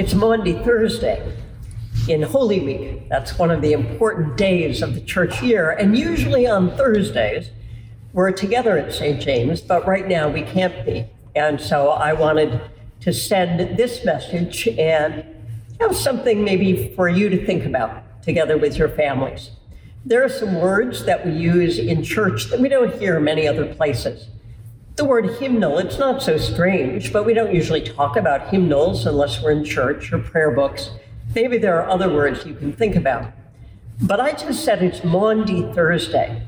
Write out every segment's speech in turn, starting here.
It's Maundy Thursday in Holy Week. That's one of the important days of the church year. And usually on Thursdays, we're together at St. James, but right now we can't be. And so I wanted to send this message and have something maybe for you to think about together with your families. There are some words that we use in church that we don't hear many other places. The word hymnal, it's not so strange, but we don't usually talk about hymnals unless we're in church or prayer books. Maybe there are other words you can think about. But I just said it's Maundy Thursday.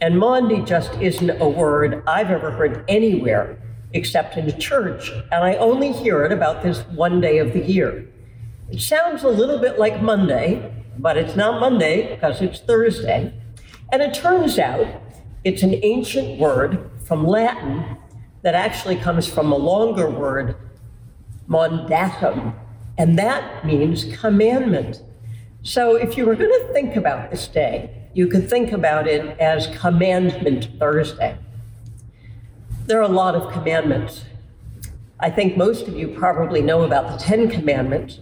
And Maundy just isn't a word I've ever heard anywhere except in church. And I only hear it about this one day of the year. It sounds a little bit like Monday, but it's not Monday because it's Thursday. And it turns out it's an ancient word from Latin that actually comes from a longer word, mandatum, and that means commandment. So if you were going to think about this day, you could think about it as Commandment Thursday. There are a lot of commandments. I think most of you probably know about the Ten Commandments,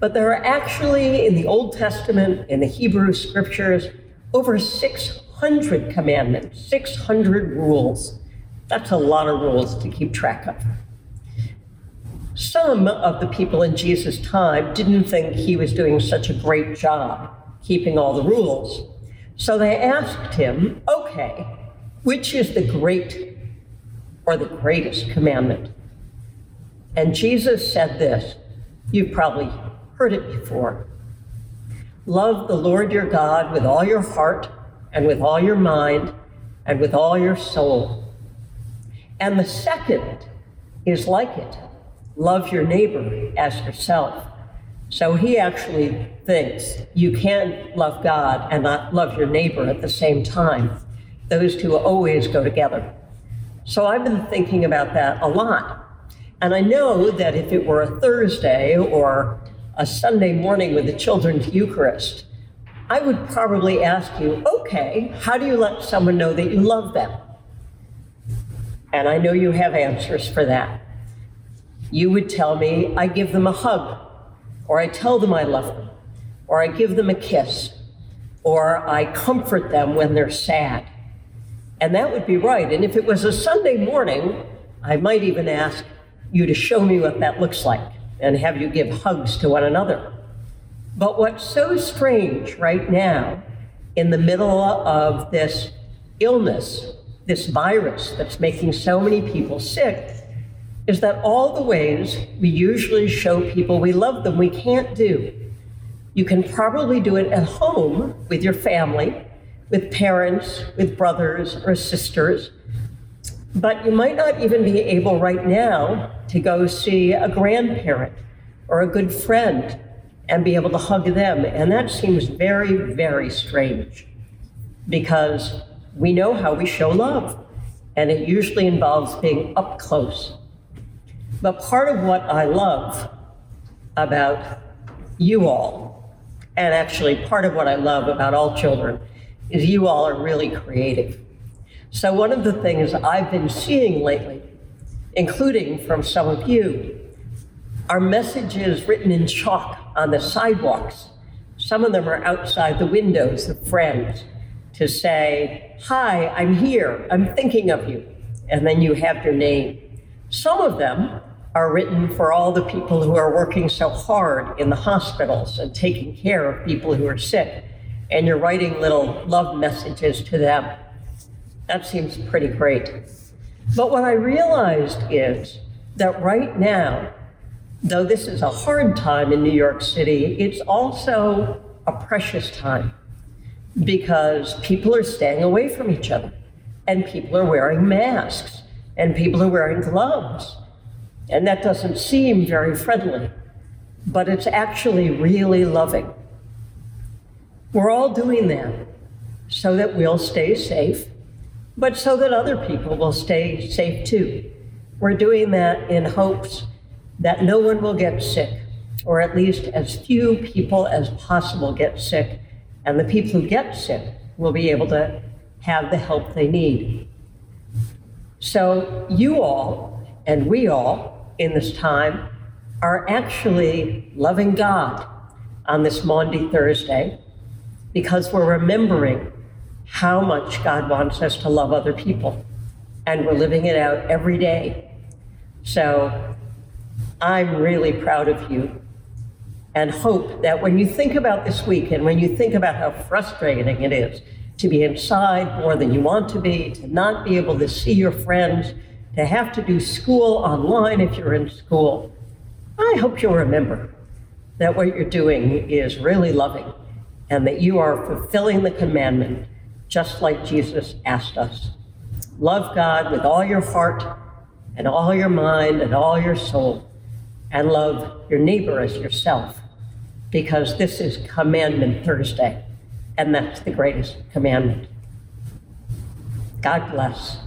but there are actually in the Old Testament, in the Hebrew scriptures, over 600 commandments, 600 rules. That's a lot of rules to keep track of. Some of the people in Jesus' time didn't think he was doing such a great job keeping all the rules. So they asked him, okay, which is the great or the greatest commandment? And Jesus said this. You've probably heard it before. Love the Lord your God with all your heart and with all your mind and with all your soul. And the second is like it love your neighbor as yourself. So he actually thinks you can't love God and not love your neighbor at the same time. Those two always go together. So I've been thinking about that a lot. And I know that if it were a Thursday or a Sunday morning with the children's Eucharist, I would probably ask you, okay, how do you let someone know that you love them? And I know you have answers for that you would tell me, I give them a hug, or I tell them I love them, or I give them a kiss, or I comfort them when they're sad. And that would be right. And if it was a Sunday morning, I might even ask you to show me what that looks like and have you give hugs to one another. But what's so strange right now, in the middle of this illness, this virus that's making so many people sick, is that all the ways we usually show people we love them, we can't do. You can probably do it at home with your family, with parents, with brothers or sisters, but you might not even be able right now to go see a grandparent or a good friend and be able to hug them. And that seems very, very strange because we know how we show love, and it usually involves being up close but part of what I love about you all, and actually part of what I love about all children, is you all are really creative. So, one of the things I've been seeing lately, including from some of you, are messages written in chalk on the sidewalks. Some of them are outside the windows of friends to say, Hi, I'm here, I'm thinking of you. And then you have your name. Some of them are written for all the people who are working so hard in the hospitals and taking care of people who are sick. And you're writing little love messages to them. That seems pretty great. But what I realized is that right now, though this is a hard time in New York City, it's also a precious time because people are staying away from each other and people are wearing masks and people are wearing gloves and that doesn't seem very friendly, but it's actually really loving. We're all doing that so that we'll stay safe, but so that other people will stay safe too. We're doing that in hopes that no one will get sick, or at least as few people as possible get sick, and the people who get sick will be able to have the help they need. So, you all and we all in this time are actually loving God on this Maundy Thursday because we're remembering how much God wants us to love other people. And we're living it out every day. So I'm really proud of you and hope that when you think about this week and when you think about how frustrating it is to be inside more than you want to be, to not be able to see your friends, to have to do school online if you're in school, I hope you'll remember that what you're doing is really loving and that you are fulfilling the commandment just like Jesus asked us. Love God with all your heart and all your mind and all your soul, and love your neighbor as yourself because this is Commandment Thursday, and that's the greatest commandment. God bless.